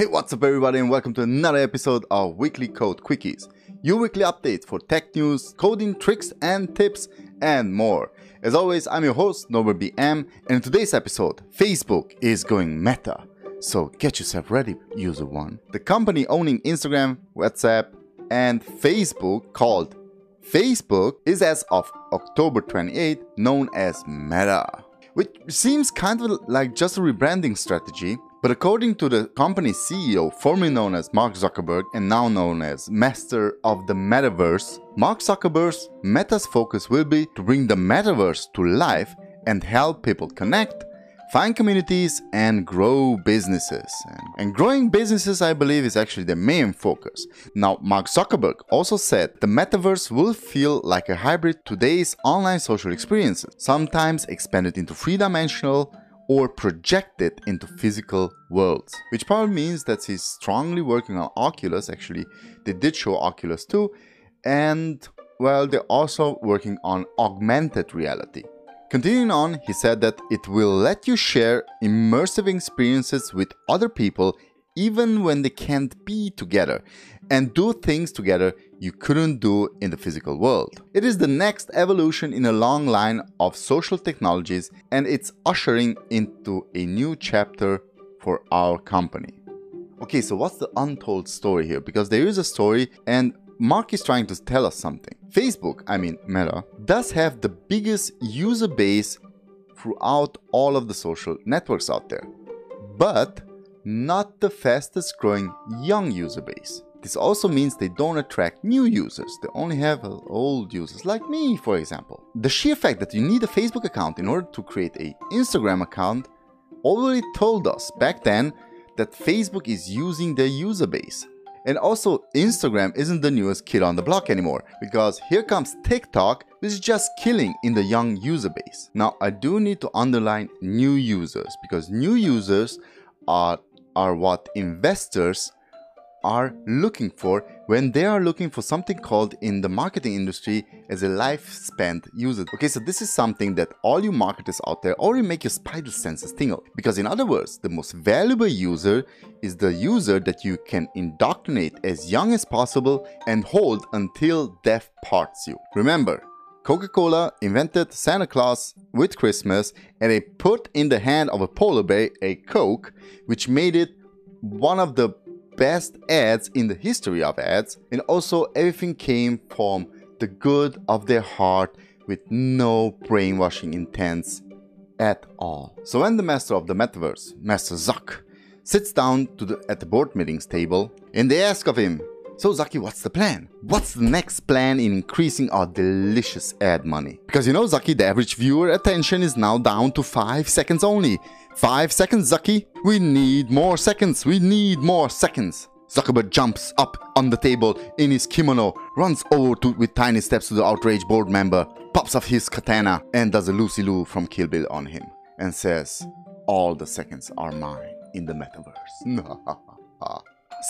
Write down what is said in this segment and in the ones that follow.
Hey, what's up everybody and welcome to another episode of Weekly Code Quickies, your weekly update for tech news, coding tricks and tips, and more. As always, I'm your host, Norbert BM, and in today's episode, Facebook is going meta. So get yourself ready, user one. The company owning Instagram, WhatsApp, and Facebook called Facebook is as of October 28 known as Meta, which seems kind of like just a rebranding strategy but according to the company's CEO, formerly known as Mark Zuckerberg and now known as Master of the Metaverse, Mark Zuckerberg's Meta's focus will be to bring the Metaverse to life and help people connect, find communities, and grow businesses. And growing businesses, I believe, is actually the main focus. Now, Mark Zuckerberg also said the Metaverse will feel like a hybrid today's online social experiences, sometimes expanded into three-dimensional or projected into physical worlds. Which probably means that he's strongly working on Oculus, actually they did show Oculus 2, and well they're also working on augmented reality. Continuing on, he said that it will let you share immersive experiences with other people even when they can't be together and do things together you couldn't do in the physical world. It is the next evolution in a long line of social technologies and it's ushering into a new chapter for our company. Okay, so what's the untold story here? Because there is a story and Mark is trying to tell us something. Facebook, I mean Meta, does have the biggest user base throughout all of the social networks out there, but not the fastest growing young user base. This also means they don't attract new users, they only have old users, like me for example. The sheer fact that you need a Facebook account in order to create an Instagram account already told us back then that Facebook is using their user base. And also Instagram isn't the newest kid on the block anymore, because here comes TikTok which is just killing in the young user base. Now I do need to underline new users, because new users are, are what investors are looking for when they are looking for something called in the marketing industry as a life spent user. Okay, so this is something that all you marketers out there already make your spider senses tingle. Because in other words, the most valuable user is the user that you can indoctrinate as young as possible and hold until death parts you. Remember, Coca-Cola invented Santa Claus with Christmas and they put in the hand of a polar bear a Coke which made it one of the best ads in the history of ads and also everything came from the good of their heart with no brainwashing intents at all. So when the master of the metaverse, Master Zuck, sits down the, at the board meetings table and they ask of him, so Zaki, what's the plan? What's the next plan in increasing our delicious ad money? Because you know Zaki, the average viewer attention is now down to 5 seconds only. 5 seconds Zaki? We need more seconds, we need more seconds. Zuckerberg jumps up on the table in his kimono, runs over to, with tiny steps to the outraged board member, pops off his katana and does a Lucy Liu from Kill Bill on him and says, all the seconds are mine in the metaverse.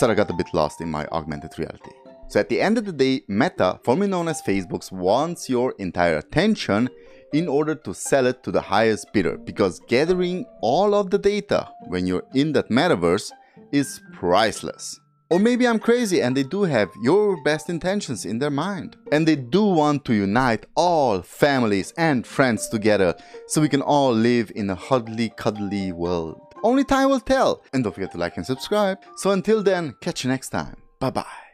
Sarah got a bit lost in my augmented reality. So at the end of the day, Meta, formerly known as Facebook, wants your entire attention in order to sell it to the highest bidder because gathering all of the data when you're in that metaverse is priceless. Or maybe I'm crazy and they do have your best intentions in their mind. And they do want to unite all families and friends together so we can all live in a huddly cuddly world. Only time will tell. And don't forget to like and subscribe. So until then, catch you next time. Bye bye.